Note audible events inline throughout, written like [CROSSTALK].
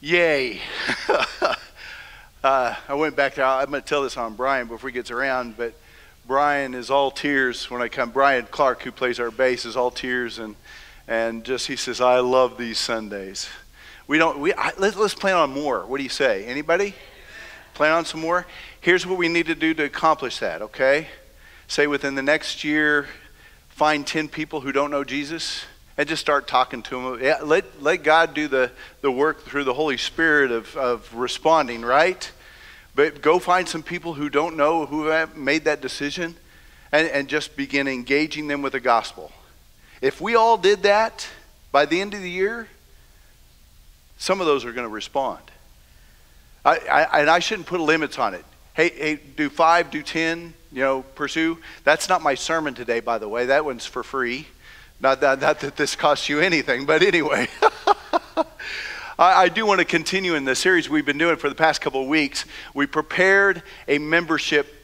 Yay. [LAUGHS] uh, I went back there. I'm going to tell this on Brian before he gets around, but Brian is all tears when I come. Brian Clark, who plays our bass, is all tears and, and just he says, I love these Sundays. We don't, we, I, let's, let's plan on more. What do you say? Anybody? Plan on some more? Here's what we need to do to accomplish that, okay? Say within the next year, find 10 people who don't know Jesus and just start talking to them. Yeah, let, let God do the, the work through the Holy Spirit of, of responding, right? But go find some people who don't know who have made that decision and, and just begin engaging them with the gospel. If we all did that by the end of the year, some of those are going to respond. I, I, and I shouldn't put limits on it. Hey, hey, do five, do ten, you know, pursue. That's not my sermon today, by the way. That one's for free. Not that, not that this costs you anything, but anyway. [LAUGHS] I, I do want to continue in the series we've been doing for the past couple of weeks. We prepared a membership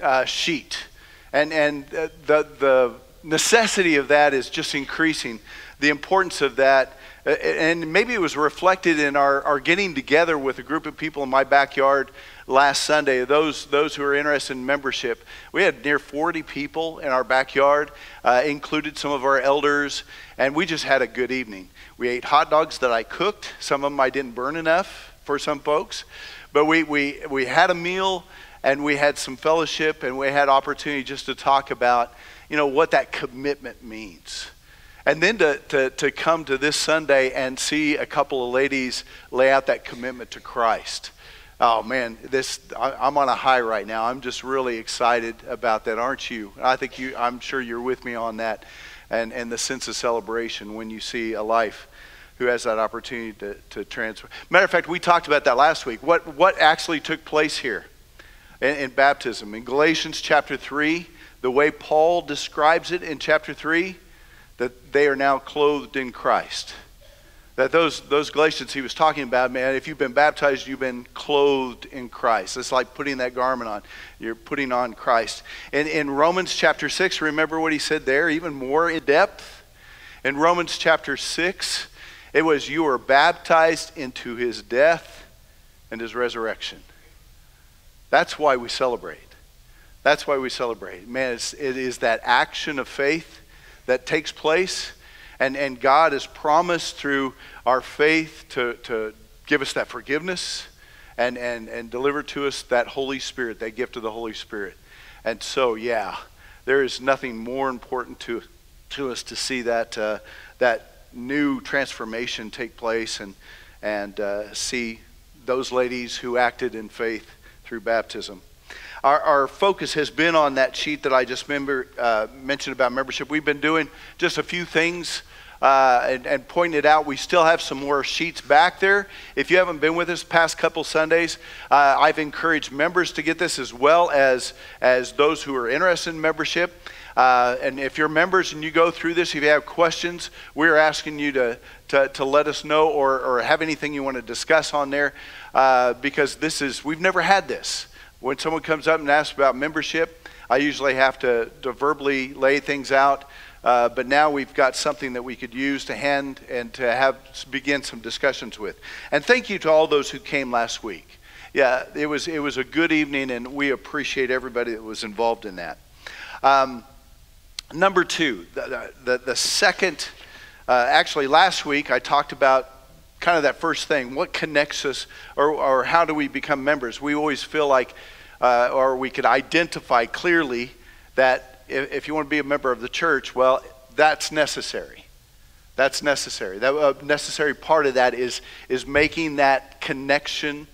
uh, sheet, and, and the, the necessity of that is just increasing. The importance of that and maybe it was reflected in our, our getting together with a group of people in my backyard last Sunday, those, those who are interested in membership. We had near 40 people in our backyard, uh, included some of our elders, and we just had a good evening. We ate hot dogs that I cooked. Some of them I didn't burn enough for some folks. But we, we, we had a meal and we had some fellowship and we had opportunity just to talk about, you know, what that commitment means. And then to, to, to come to this Sunday and see a couple of ladies lay out that commitment to Christ. Oh man, this I, am on a high right now. I'm just really excited about that, aren't you? I think you. I'm sure you're with me on that, and and the sense of celebration when you see a life who has that opportunity to to transfer. Matter of fact, we talked about that last week. What what actually took place here in, in baptism in Galatians chapter three? The way Paul describes it in chapter three, that they are now clothed in Christ. That those, those Galatians he was talking about, man, if you've been baptized, you've been clothed in Christ. It's like putting that garment on. You're putting on Christ. And in Romans chapter 6, remember what he said there, even more in depth? In Romans chapter 6, it was, You were baptized into his death and his resurrection. That's why we celebrate. That's why we celebrate. Man, it's, it is that action of faith that takes place and, and God has promised through our faith to, to give us that forgiveness and, and, and deliver to us that Holy Spirit, that gift of the Holy Spirit. And so, yeah, there is nothing more important to, to us to see that, uh, that new transformation take place and, and uh, see those ladies who acted in faith through baptism our, our focus has been on that sheet that I just remember, uh, mentioned about membership. We've been doing just a few things uh, and, and pointing it out. We still have some more sheets back there. If you haven't been with us past couple Sundays, uh, I've encouraged members to get this as well as, as those who are interested in membership. Uh, and if you're members and you go through this, if you have questions, we're asking you to, to, to let us know or, or have anything you want to discuss on there uh, because this is, we've never had this. When someone comes up and asks about membership, I usually have to, to verbally lay things out. Uh, but now we've got something that we could use to hand and to have begin some discussions with. And thank you to all those who came last week. Yeah, it was it was a good evening, and we appreciate everybody that was involved in that. Um, number two, the the, the second. Uh, actually, last week I talked about kind of that first thing. What connects us, or or how do we become members? We always feel like uh, or we could identify clearly that if, if, you want to be a member of the church, well, that's necessary. That's necessary. That a uh, necessary part of that is is making that connection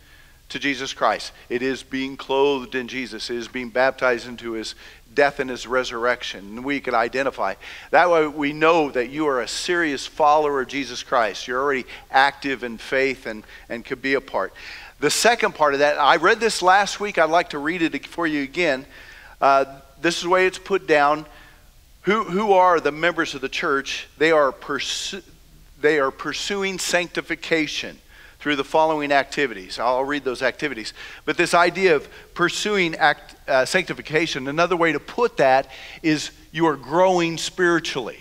to Jesus Christ. It is being clothed in Jesus. It is being baptized into His death and His resurrection. And we could identify that way. We know that you are a serious follower of Jesus Christ. You're already active in faith and and could be a part. The second part of that, I read this last week. I'd like to read it for you again. Uh, this is the way it's put down. Who, who are the members of the church? They are, pursu- they are pursuing sanctification through the following activities. I'll read those activities. But this idea of pursuing act, uh, sanctification, another way to put that is you are growing spiritually.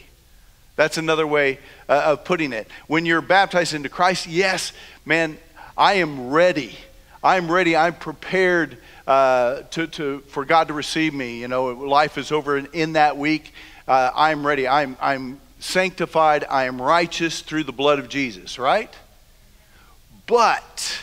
That's another way uh, of putting it. When you're baptized into Christ, yes, man, I am ready. I'm ready. I'm prepared uh, to, to, for God to receive me. You know, life is over in, in that week. Uh, I'm ready. I'm, I'm sanctified. I am righteous through the blood of Jesus, right? But,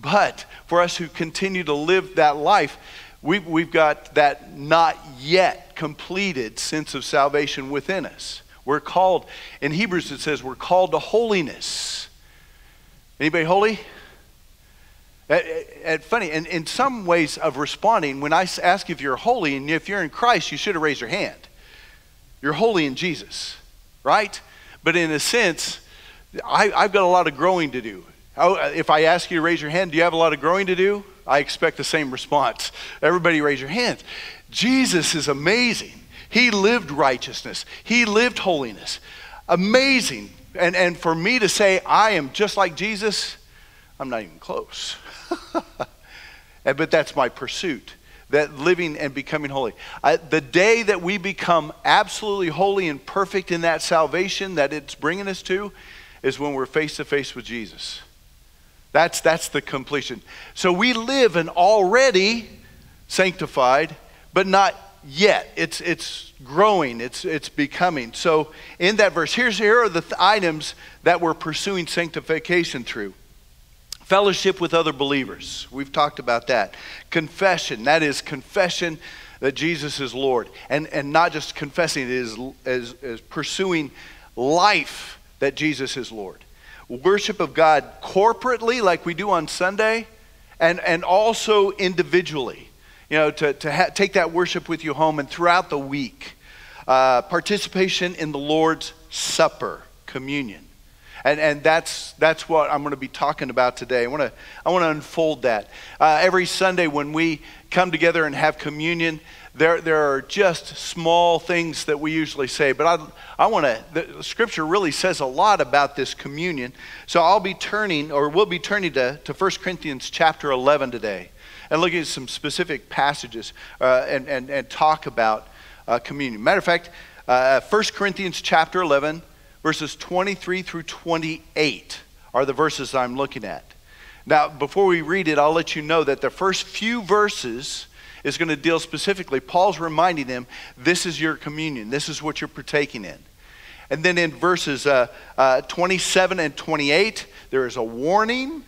but for us who continue to live that life, we've, we've got that not yet completed sense of salvation within us. We're called, in Hebrews it says, we're called to holiness. Anybody holy? At, at, funny, and in some ways of responding, when I ask if you're holy and if you're in Christ, you should have raised your hand. You're holy in Jesus, right? But in a sense, I, have got a lot of growing to do. Oh, if I ask you to raise your hand, do you have a lot of growing to do? I expect the same response. [LAUGHS] Everybody raise your hands. Jesus is amazing. He lived righteousness, He lived holiness. Amazing. And, and for me to say, I am just like Jesus, I'm not even close. [LAUGHS] but that's my pursuit that living and becoming holy. I, the day that we become absolutely holy and perfect in that salvation that it's bringing us to is when we're face to face with Jesus. That's, that's the completion. So we live an already sanctified, but not yet. It's, it's growing, it's, it's becoming. So in that verse, here's, here are the th- items that we're pursuing sanctification through. Fellowship with other believers. We've talked about that. Confession. That is confession that Jesus is Lord. And, and not just confessing, it is as, as pursuing life that Jesus is Lord. Worship of God corporately, like we do on Sunday, and, and also individually. You know, to, to ha- take that worship with you home and throughout the week. Uh, participation in the Lord's Supper, communion. And, and that's, that's what I'm going to be talking about today. I want to, I want to unfold that. Uh, every Sunday when we come together and have communion, there, there are just small things that we usually say, but I, I want to, the scripture really says a lot about this communion. So I'll be turning, or we'll be turning to, to 1 Corinthians chapter 11 today and looking at some specific passages uh, and, and, and talk about uh, communion. Matter of fact, uh, 1 Corinthians chapter 11, verses 23 through 28 are the verses I'm looking at. Now, before we read it, I'll let you know that the first few verses is going to deal specifically. Paul's reminding them, this is your communion, this is what you're partaking in. And then in verses uh, uh, 27 and 28, there is a warning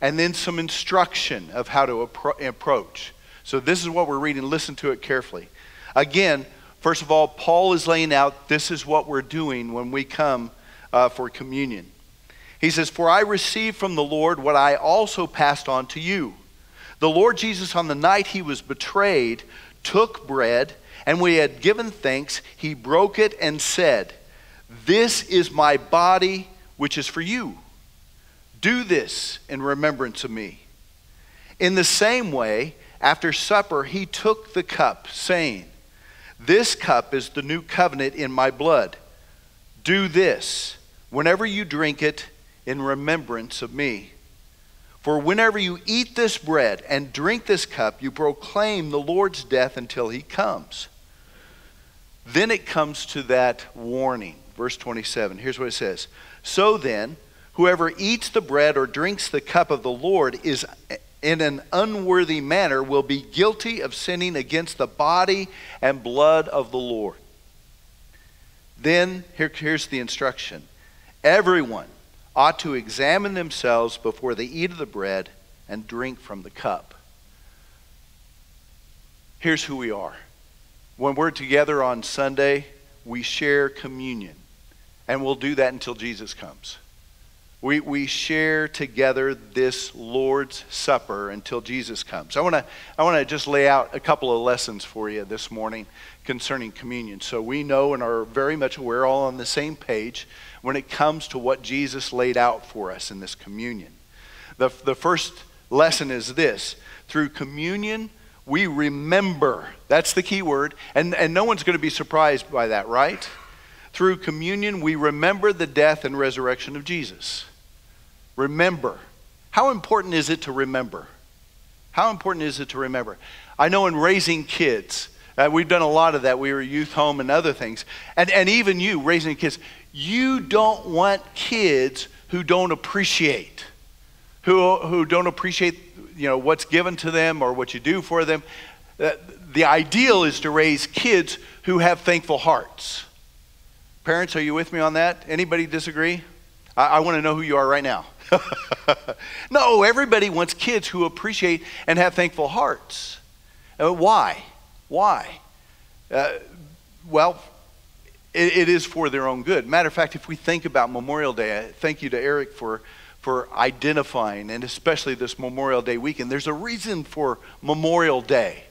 and then some instruction of how to appro- approach. So, this is what we're reading. Listen to it carefully. Again, First of all, Paul is laying out this is what we're doing when we come uh, for communion. He says, For I received from the Lord what I also passed on to you. The Lord Jesus, on the night he was betrayed, took bread, and when he had given thanks, he broke it and said, This is my body, which is for you. Do this in remembrance of me. In the same way, after supper, he took the cup, saying, this cup is the new covenant in my blood. Do this whenever you drink it in remembrance of me. For whenever you eat this bread and drink this cup, you proclaim the Lord's death until he comes. Then it comes to that warning. Verse 27. Here's what it says So then, whoever eats the bread or drinks the cup of the Lord is in an unworthy manner will be guilty of sinning against the body and blood of the Lord. Then, here, here's the instruction everyone ought to examine themselves before they eat of the bread and drink from the cup. Here's who we are. When we're together on Sunday, we share communion. And we'll do that until Jesus comes. We, we share together this Lord's Supper until Jesus comes. I want to I wanna just lay out a couple of lessons for you this morning concerning communion. So we know and are very much aware, all on the same page, when it comes to what Jesus laid out for us in this communion. The, the first lesson is this through communion, we remember. That's the key word. And, and no one's going to be surprised by that, right? Through communion, we remember the death and resurrection of Jesus. Remember. How important is it to remember? How important is it to remember? I know in raising kids, uh, we've done a lot of that. We were youth home and other things. And, and even you, raising kids, you don't want kids who don't appreciate, who, who don't appreciate you know, what's given to them or what you do for them. Uh, the ideal is to raise kids who have thankful hearts. Parents, are you with me on that? Anybody disagree? I, I want to know who you are right now. [LAUGHS] no, everybody wants kids who appreciate and have thankful hearts. Uh, why? Why? Uh, well, it, it is for their own good. Matter of fact, if we think about Memorial Day, thank you to Eric for, for identifying, and especially this Memorial Day weekend. There's a reason for Memorial Day.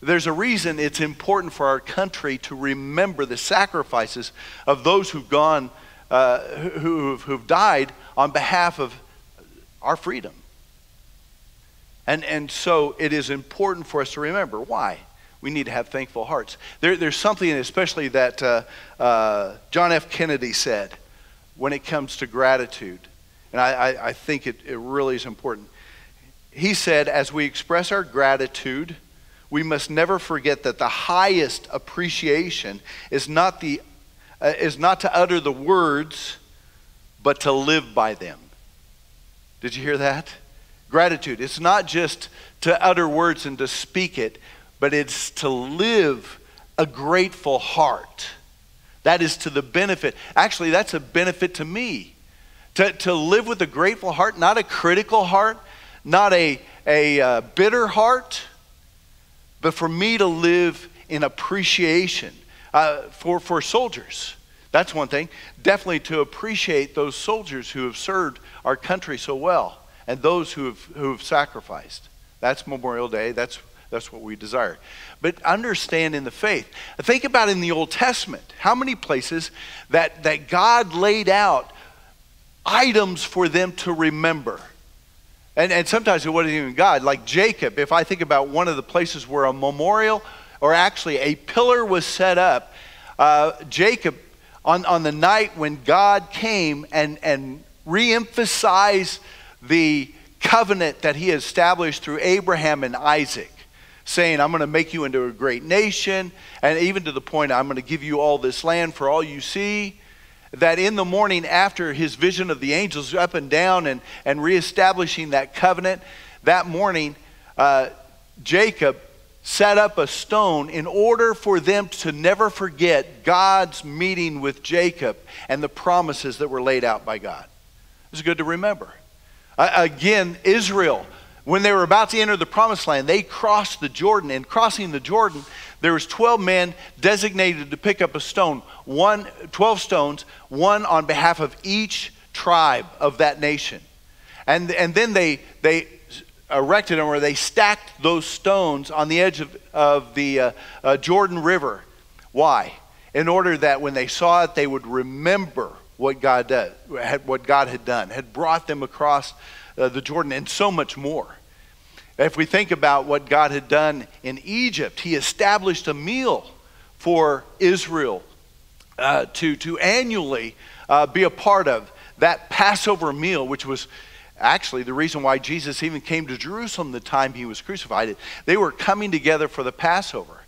There's a reason it's important for our country to remember the sacrifices of those who've gone, uh, who, who've died on behalf of our freedom. And, and so it is important for us to remember. Why? We need to have thankful hearts. There, there's something, especially that uh, uh, John F. Kennedy said when it comes to gratitude. And I, I, I think it, it really is important. He said, as we express our gratitude, we must never forget that the highest appreciation is not, the, uh, is not to utter the words, but to live by them. Did you hear that? Gratitude. It's not just to utter words and to speak it, but it's to live a grateful heart. That is to the benefit. Actually, that's a benefit to me. To, to live with a grateful heart, not a critical heart, not a, a uh, bitter heart, but for me to live in appreciation uh, for, for soldiers. That's one thing. Definitely to appreciate those soldiers who have served our country so well and those who have, who have sacrificed. That's Memorial Day. That's, that's what we desire. But understand in the faith. Think about in the Old Testament how many places that, that God laid out items for them to remember. And, and sometimes it wasn't even God. Like Jacob, if I think about one of the places where a memorial or actually a pillar was set up, uh, Jacob, on, on the night when God came and, and reemphasized the covenant that he established through Abraham and Isaac, saying, I'm going to make you into a great nation, and even to the point, I'm going to give you all this land for all you see that in the morning after his vision of the angels up and down and, and reestablishing that covenant, that morning, uh, Jacob set up a stone in order for them to never forget God's meeting with Jacob and the promises that were laid out by God. It's good to remember. Uh, again, Israel, when they were about to enter the promised land, they crossed the Jordan. And crossing the Jordan, there was 12 men designated to pick up a stone, one, 12 stones, one on behalf of each tribe of that nation. And, and then they, they erected them or they stacked those stones on the edge of, of the uh, uh, Jordan River. Why? In order that when they saw it, they would remember what God did, what God had done, had brought them across uh, the Jordan, and so much more. If we think about what God had done in Egypt, He established a meal for Israel uh, to, to annually uh, be a part of. That Passover meal, which was actually the reason why Jesus even came to Jerusalem the time he was crucified, they were coming together for the Passover.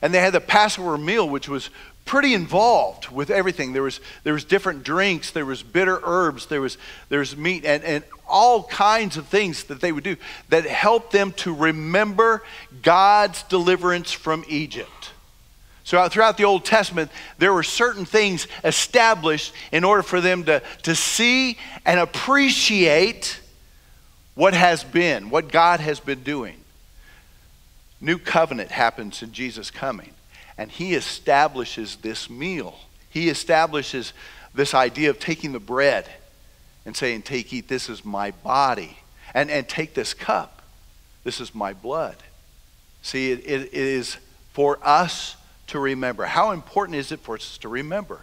And they had the Passover meal, which was pretty involved with everything. There was, there was different drinks, there was bitter herbs, there was, there was meat, and, and all kinds of things that they would do that helped them to remember God's deliverance from Egypt. So, uh, throughout the Old Testament, there were certain things established in order for them to, to see and appreciate what has been, what God has been doing. New covenant happens in Jesus' coming, and He establishes this meal. He establishes this idea of taking the bread and saying, Take, eat, this is my body. And, and take this cup, this is my blood. See, it, it, it is for us to remember. How important is it for us to remember?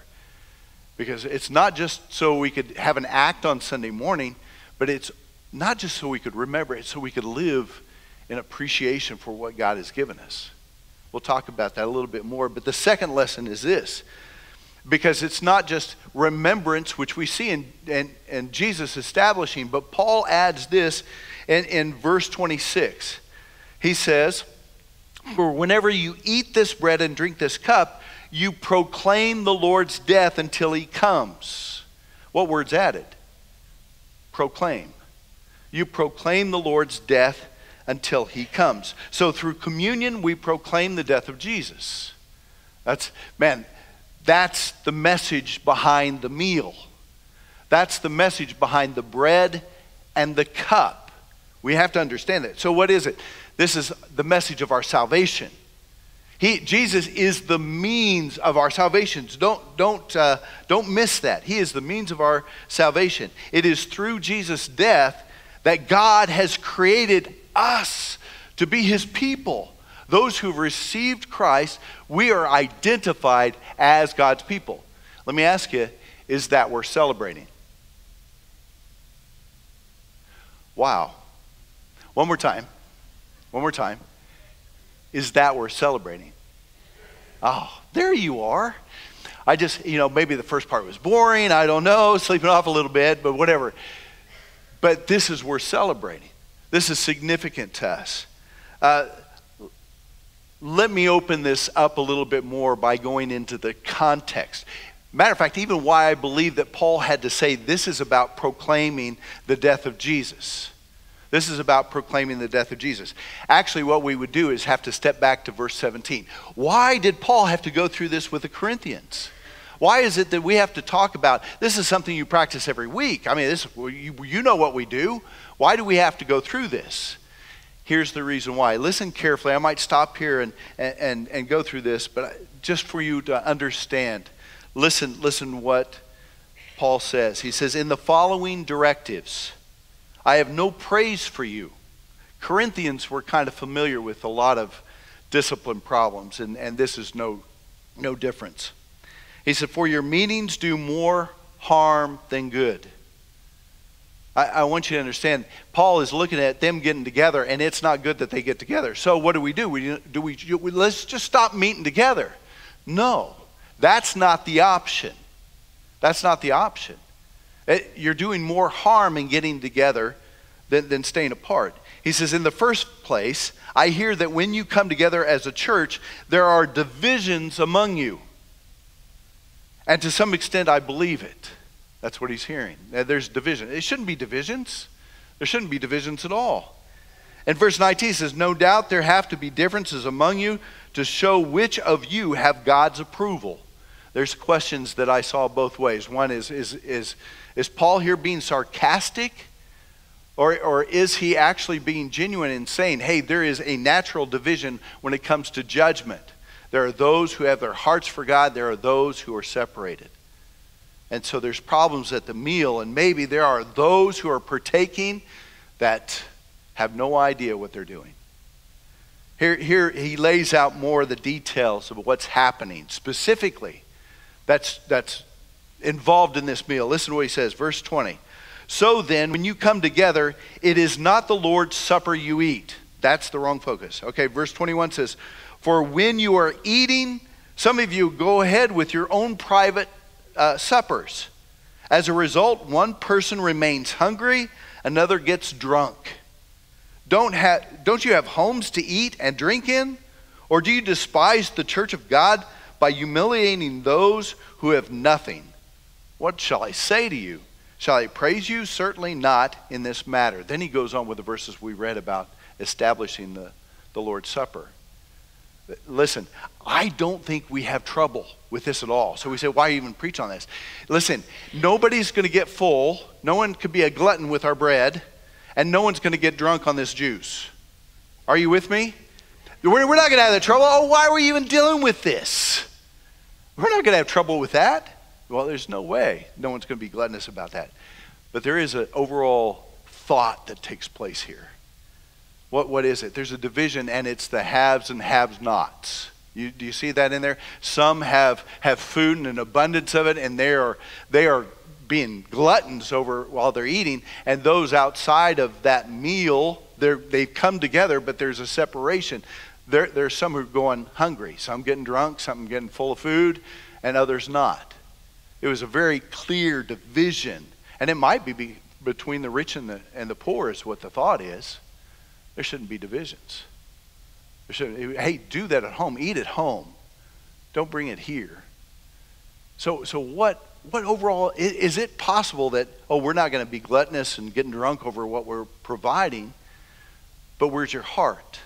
Because it's not just so we could have an act on Sunday morning, but it's not just so we could remember, it's so we could live in appreciation for what God has given us. We'll talk about that a little bit more. But the second lesson is this because it's not just remembrance, which we see in, in, in Jesus establishing, but Paul adds this in, in verse 26. He says, For whenever you eat this bread and drink this cup, you proclaim the Lord's death until he comes. What word's added? Proclaim. You proclaim the Lord's death until he comes. So through communion, we proclaim the death of Jesus. That's, man, that's the message behind the meal. That's the message behind the bread and the cup. We have to understand that. So, what is it? This is the message of our salvation. He, Jesus is the means of our salvation. Don't, don't, uh, don't miss that. He is the means of our salvation. It is through Jesus' death that God has created us to be his people. Those who've received Christ, we are identified as God's people. Let me ask you, is that we're celebrating? Wow. One more time. One more time. Is that we're celebrating? Oh, there you are. I just, you know, maybe the first part was boring. I don't know, sleeping off a little bit, but whatever. But this is we're celebrating. This is significant to us. Uh, let me open this up a little bit more by going into the context. Matter of fact, even why I believe that Paul had to say this is about proclaiming the death of Jesus. This is about proclaiming the death of Jesus. Actually, what we would do is have to step back to verse 17. Why did Paul have to go through this with the Corinthians? Why is it that we have to talk about this is something you practice every week? I mean, this, you, you know what we do. Why do we have to go through this? Here's the reason why. Listen carefully. I might stop here and, and, and go through this, but just for you to understand Listen, listen what Paul says. He says, In the following directives, I have no praise for you. Corinthians were kind of familiar with a lot of discipline problems, and, and this is no, no difference. He said, For your meetings do more harm than good. I, I, want you to understand, Paul is looking at them getting together, and it's not good that they get together. So what do we do? We, do we, let's just stop meeting together. No. That's not the option. That's not the option. It, eh, you're doing more harm in getting together than, than staying apart. He says, In the first place, I hear that when you come together as a church, there are divisions among you. And to some extent, I believe it. That's what he's hearing. There's division. It shouldn't be divisions. There shouldn't be divisions at all. And verse 19 says, No doubt there have to be differences among you to show which of you have God's approval. There's questions that I saw both ways. One is, is, is, is Paul here being sarcastic? Or, or is he actually being genuine and saying, hey, there is a natural division when it comes to judgment? There are those who have their hearts for God, there are those who are separated. And so there's problems at the meal, and maybe there are those who are partaking that have no idea what they're doing. Here, here he lays out more of the details of what's happening. Specifically, that's, that's involved in this meal. Listen to what he says, verse 20. So then, when you come together, it is not the Lord's supper you eat. That's the wrong focus. Okay, verse 21 says, For when you are eating, some of you go ahead with your own private uh, suppers. As a result, one person remains hungry, another gets drunk. Don't, ha- don't you have homes to eat and drink in? Or do you despise the church of God by humiliating those who have nothing. What shall I say to you? Shall I praise you? Certainly not in this matter. Then he goes on with the verses we read about establishing the, the Lord's Supper. Listen, I don't think we have trouble with this at all. So we say, why even preach on this? Listen, nobody's going to get full. No one could be a glutton with our bread, and no one's going to get drunk on this juice. Are you with me? We're, we're not going to have that trouble. Oh, why are we even dealing with this? We're not going to have trouble with that. Well, there's no way. No one's going to be gluttonous about that. But there is an overall thought that takes place here. What, what is it? There's a division, and it's the haves and haves nots. You, do you see that in there? Some have, have food and an abundance of it, and they are, they are being gluttons over while they're eating. And those outside of that meal, they've come together, but there's a separation there, there's some who are going hungry, some getting drunk, some getting full of food, and others not. It was a very clear division. And it might be, be between the rich and the, and the poor, is what the thought is. There shouldn't be divisions. Hey, do that at home. Eat at home. Don't bring it here. So, so what, what overall, is it possible that, oh, we're not going to be gluttonous and getting drunk over what we're providing, but where's your heart?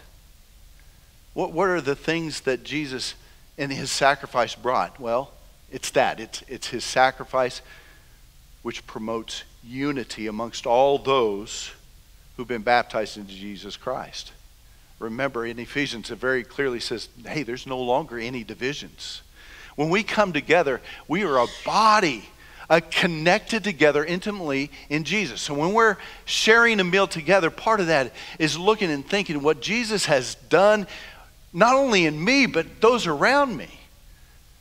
What, what are the things that Jesus and his sacrifice brought? Well, it's that. It's, it's his sacrifice which promotes unity amongst all those who've been baptized into Jesus Christ. Remember, in Ephesians, it very clearly says, hey, there's no longer any divisions. When we come together, we are a body, uh, connected together intimately in Jesus. So when we're sharing a meal together, part of that is looking and thinking what Jesus has done, not only in me, but those around me.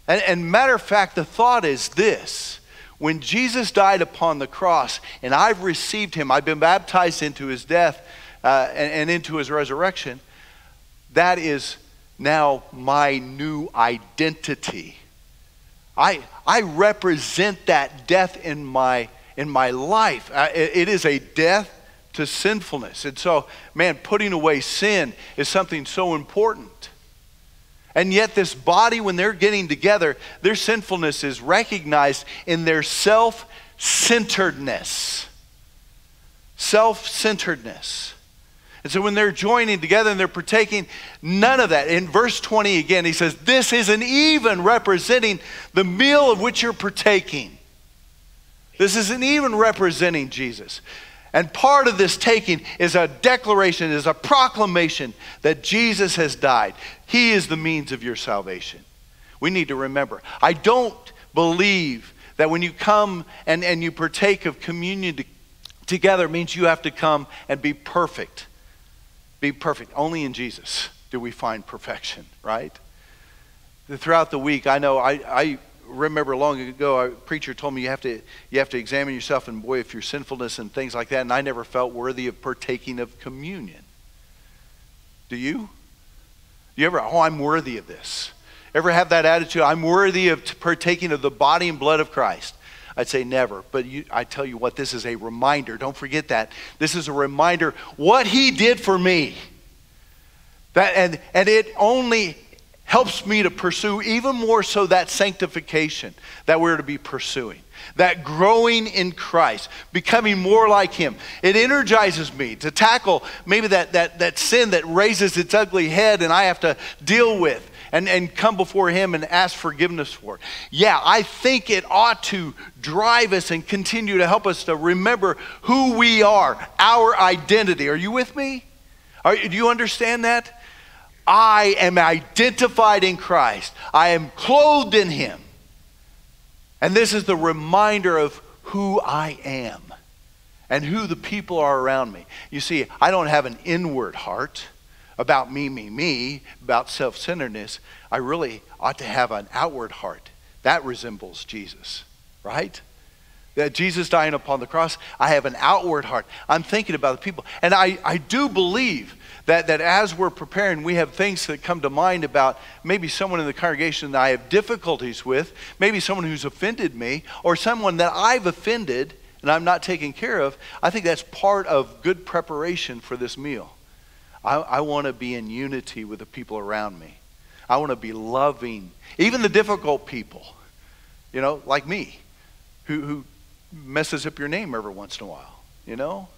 And, and matter of fact, the thought is this when Jesus died upon the cross and I've received him, I've been baptized into his death uh, and, and into his resurrection, that is now my new identity. I, I represent that death in my, in my life. Uh, it, it is a death to sinfulness. And so, man, putting away sin is something so important. And yet, this body, when they're getting together, their sinfulness is recognized in their self centeredness. Self centeredness. And so, when they're joining together and they're partaking, none of that. In verse 20 again, he says, This isn't even representing the meal of which you're partaking. This isn't even representing Jesus. And part of this taking is a declaration, is a proclamation that Jesus has died. He is the means of your salvation. We need to remember. I don't believe that when you come and, and you partake of communion to, together means you have to come and be perfect. Be perfect. Only in Jesus do we find perfection, right? Throughout the week, I know I, I remember long ago, a preacher told me you have to you have to examine yourself and boy, if your sinfulness and things like that. And I never felt worthy of partaking of communion. Do you? Do you ever? Oh, I'm worthy of this. Ever have that attitude? I'm worthy of partaking of the body and blood of Christ. I'd say never. But you, I tell you what, this is a reminder. Don't forget that. This is a reminder what He did for me. That and and it only helps me to pursue even more so that sanctification that we're to be pursuing. That growing in Christ, becoming more like Him. It energizes me to tackle maybe that, that, that sin that raises its ugly head and I have to deal with and, and come before Him and ask forgiveness for. It. Yeah, I think it ought to drive us and continue to help us to remember who we are, our identity. Are you with me? Are, do you understand that? I am identified in Christ. I am clothed in Him. And this is the reminder of who I am and who the people are around me. You see, I don't have an inward heart about me, me, me, about self centeredness. I really ought to have an outward heart. That resembles Jesus, right? That Jesus dying upon the cross, I have an outward heart. I'm thinking about the people. And I, I do believe that, that as we're preparing, we have things that come to mind about maybe someone in the congregation that I have difficulties with, maybe someone who's offended me, or someone that I've offended and I'm not taking care of. I think that's part of good preparation for this meal. I, I want to be in unity with the people around me. I want to be loving, even the difficult people, you know, like me, who, who messes up your name every once in a while, you know?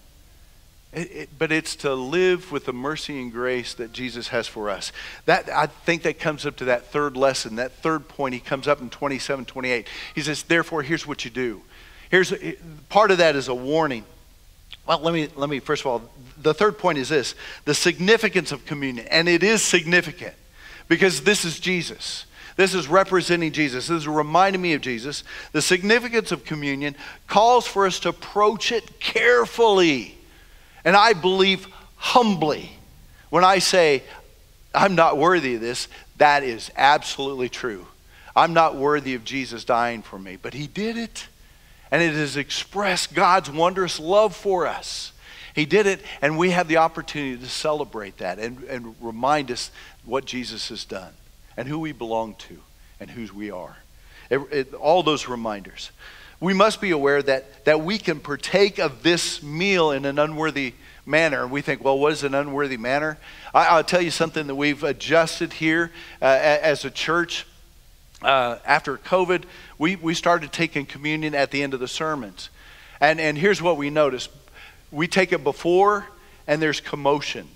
It, it, but it's to live with the mercy and grace that Jesus has for us. That I think that comes up to that third lesson, that third point. He comes up in 27, 28. He says, "Therefore, here's what you do." Here's part of that is a warning. Well, let me let me first of all, the third point is this: the significance of communion, and it is significant because this is Jesus. This is representing Jesus. This is reminding me of Jesus. The significance of communion calls for us to approach it carefully and I believe humbly when I say, I'm not worthy of this, that is absolutely true. I'm not worthy of Jesus dying for me, but He did it. And it has expressed God's wondrous love for us. He did it, and we have the opportunity to celebrate that and, and remind us what Jesus has done and who we belong to and whose we are. It, it, all those reminders we must be aware that, that we can partake of this meal in an unworthy manner. And we think, well, what is an unworthy manner? I, will tell you something that we've adjusted here uh, as a church. Uh, after COVID, we, we started taking communion at the end of the sermons. And, and here's what we noticed we take it before, and there's commotion.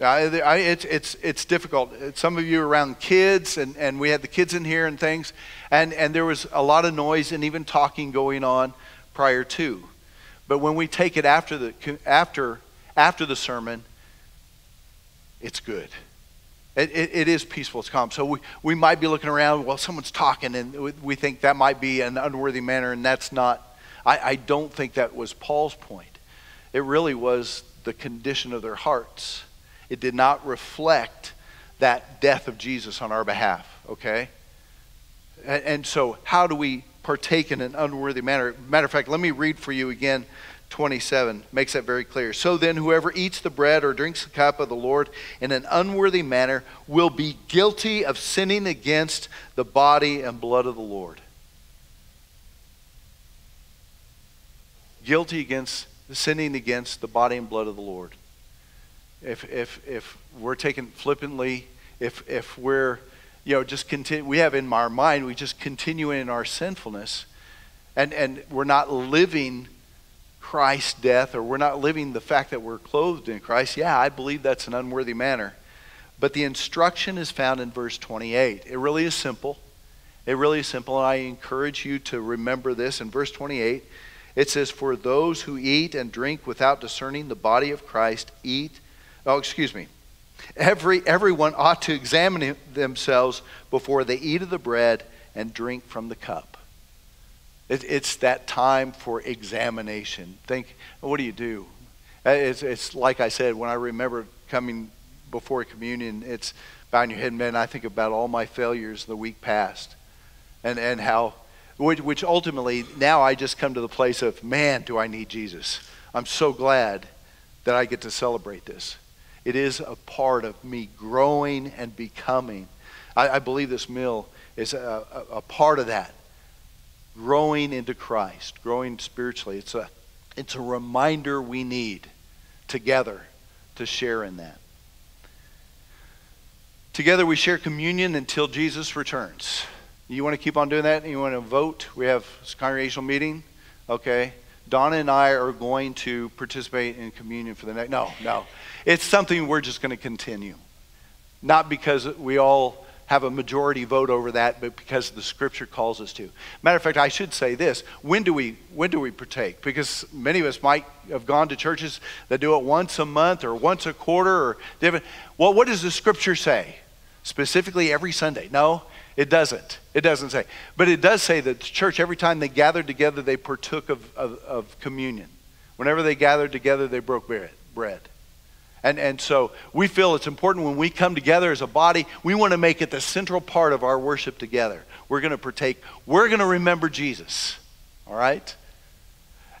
I, I, it's, it's, it's difficult. Some of you around kids, and, and we had the kids in here and things, and, and there was a lot of noise and even talking going on prior to. But when we take it after the, after, after the sermon, it's good. It, it, it is peaceful, it's calm. So we, we might be looking around, well, someone's talking, and we, we think that might be an unworthy manner, and that's not, I, I don't think that was Paul's point. It really was the condition of their hearts. It did not reflect that death of Jesus on our behalf, okay? And, and so, how do we partake in an unworthy manner? Matter of fact, let me read for you again 27 makes that very clear. So then, whoever eats the bread or drinks the cup of the Lord in an unworthy manner will be guilty of sinning against the body and blood of the Lord. Guilty against sinning against the body and blood of the Lord. If if if we're taken flippantly, if if we're you know just continue, we have in our mind we just continue in our sinfulness, and and we're not living Christ's death or we're not living the fact that we're clothed in Christ, yeah, I believe that's an unworthy manner. But the instruction is found in verse 28. It really is simple. It really is simple, and I encourage you to remember this. In verse 28, it says, For those who eat and drink without discerning the body of Christ eat, oh, excuse me, Every, everyone ought to examine themselves before they eat of the bread and drink from the cup. It, it's that time for examination. Think, what do you do? Uh, it's, it's like I said, when I remember coming before communion, it's bowing your head, man, I think about all my failures the week past and, and how, which, which ultimately, now I just come to the place of, man, do I need Jesus. I'm so glad that I get to celebrate this. It is a part of me growing and becoming. I, I believe this meal is a, a, a part of that growing into Christ, growing spiritually. It's a, it's a reminder we need together to share in that. Together we share communion until Jesus returns. You want to keep on doing that? You want to vote? We have congregational meeting. Okay. Donna and I are going to participate in communion for the next. No, no. It's something we're just going to continue. Not because we all have a majority vote over that, but because the scripture calls us to. Matter of fact, I should say this: when do we when do we partake? Because many of us might have gone to churches that do it once a month or once a quarter or different. Well, what does the scripture say? Specifically, every Sunday? No, it doesn't. It doesn't say. But it does say that the church, every time they gathered together, they partook of, of, of communion. Whenever they gathered together, they broke bread. And, and so we feel it's important when we come together as a body, we want to make it the central part of our worship together. We're going to partake, we're going to remember Jesus. All right?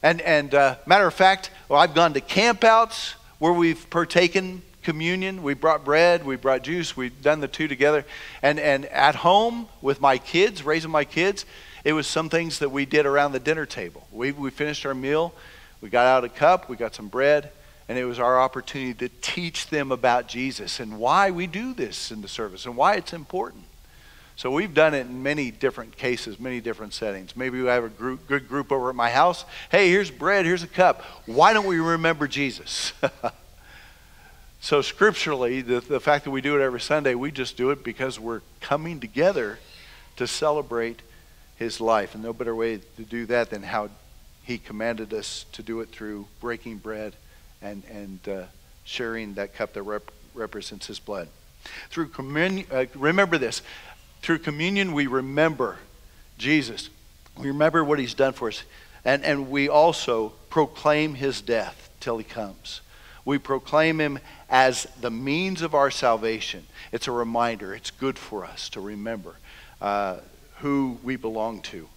And, and uh, matter of fact, well, I've gone to campouts where we've partaken communion. We brought bread, we brought juice, we've done the two together. And, and at home with my kids, raising my kids, it was some things that we did around the dinner table. We, we finished our meal, we got out a cup, we got some bread, and it was our opportunity to teach them about Jesus and why we do this in the service and why it's important. So we've done it in many different cases, many different settings. Maybe we have a group, good group over at my house. Hey, here's bread, here's a cup. Why don't we remember Jesus? [LAUGHS] so scripturally, the, the fact that we do it every Sunday, we just do it because we're coming together to celebrate his life. And no better way to do that than how he commanded us to do it through breaking bread and, and uh, sharing that cup that rep- represents his blood. Through uh, remember this. Through communion, we remember Jesus. We remember what he's done for us. And, and we also proclaim his death till he comes. We proclaim him as the means of our salvation. It's a reminder. It's good for us to remember uh, who we belong to.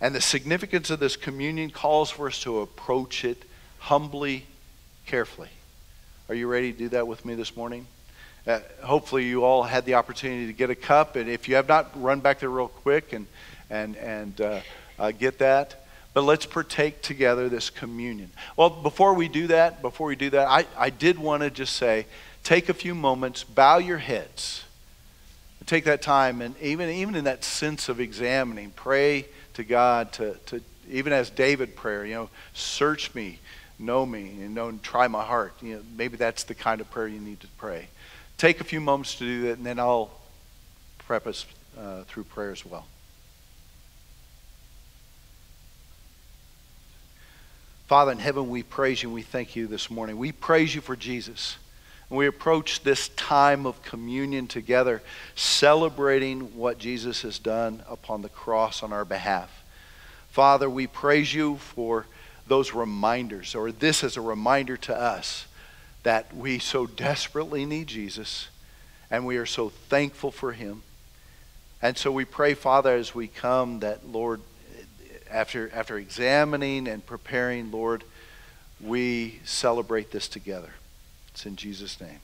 And the significance of this communion calls for us to approach it humbly carefully. Are you ready to do that with me this morning? Uh, hopefully, you all had the opportunity to get a cup, and if you have not, run back there real quick and and and uh, uh, get that. But let's partake together this communion. Well, before we do that, before we do that, I, I did want to just say, take a few moments, bow your heads. take that time and even, even in that sense of examining, pray to God to, to even as David prayer, you know, search me, know me, and know and try my heart. You know, maybe that's the kind of prayer you need to pray. Take a few moments to do that, and then I'll us uh, through prayer as well. Father in heaven, we praise you and we thank you this morning. We praise you for Jesus. And we approach this time of communion together, celebrating what Jesus has done upon the cross on our behalf. Father, we praise you for those reminders, or this as a reminder to us that we so desperately need Jesus and we are so thankful for him. And so we pray, Father, as we come, that, Lord, after, after examining and preparing, Lord, we celebrate this together. It's in Jesus' name.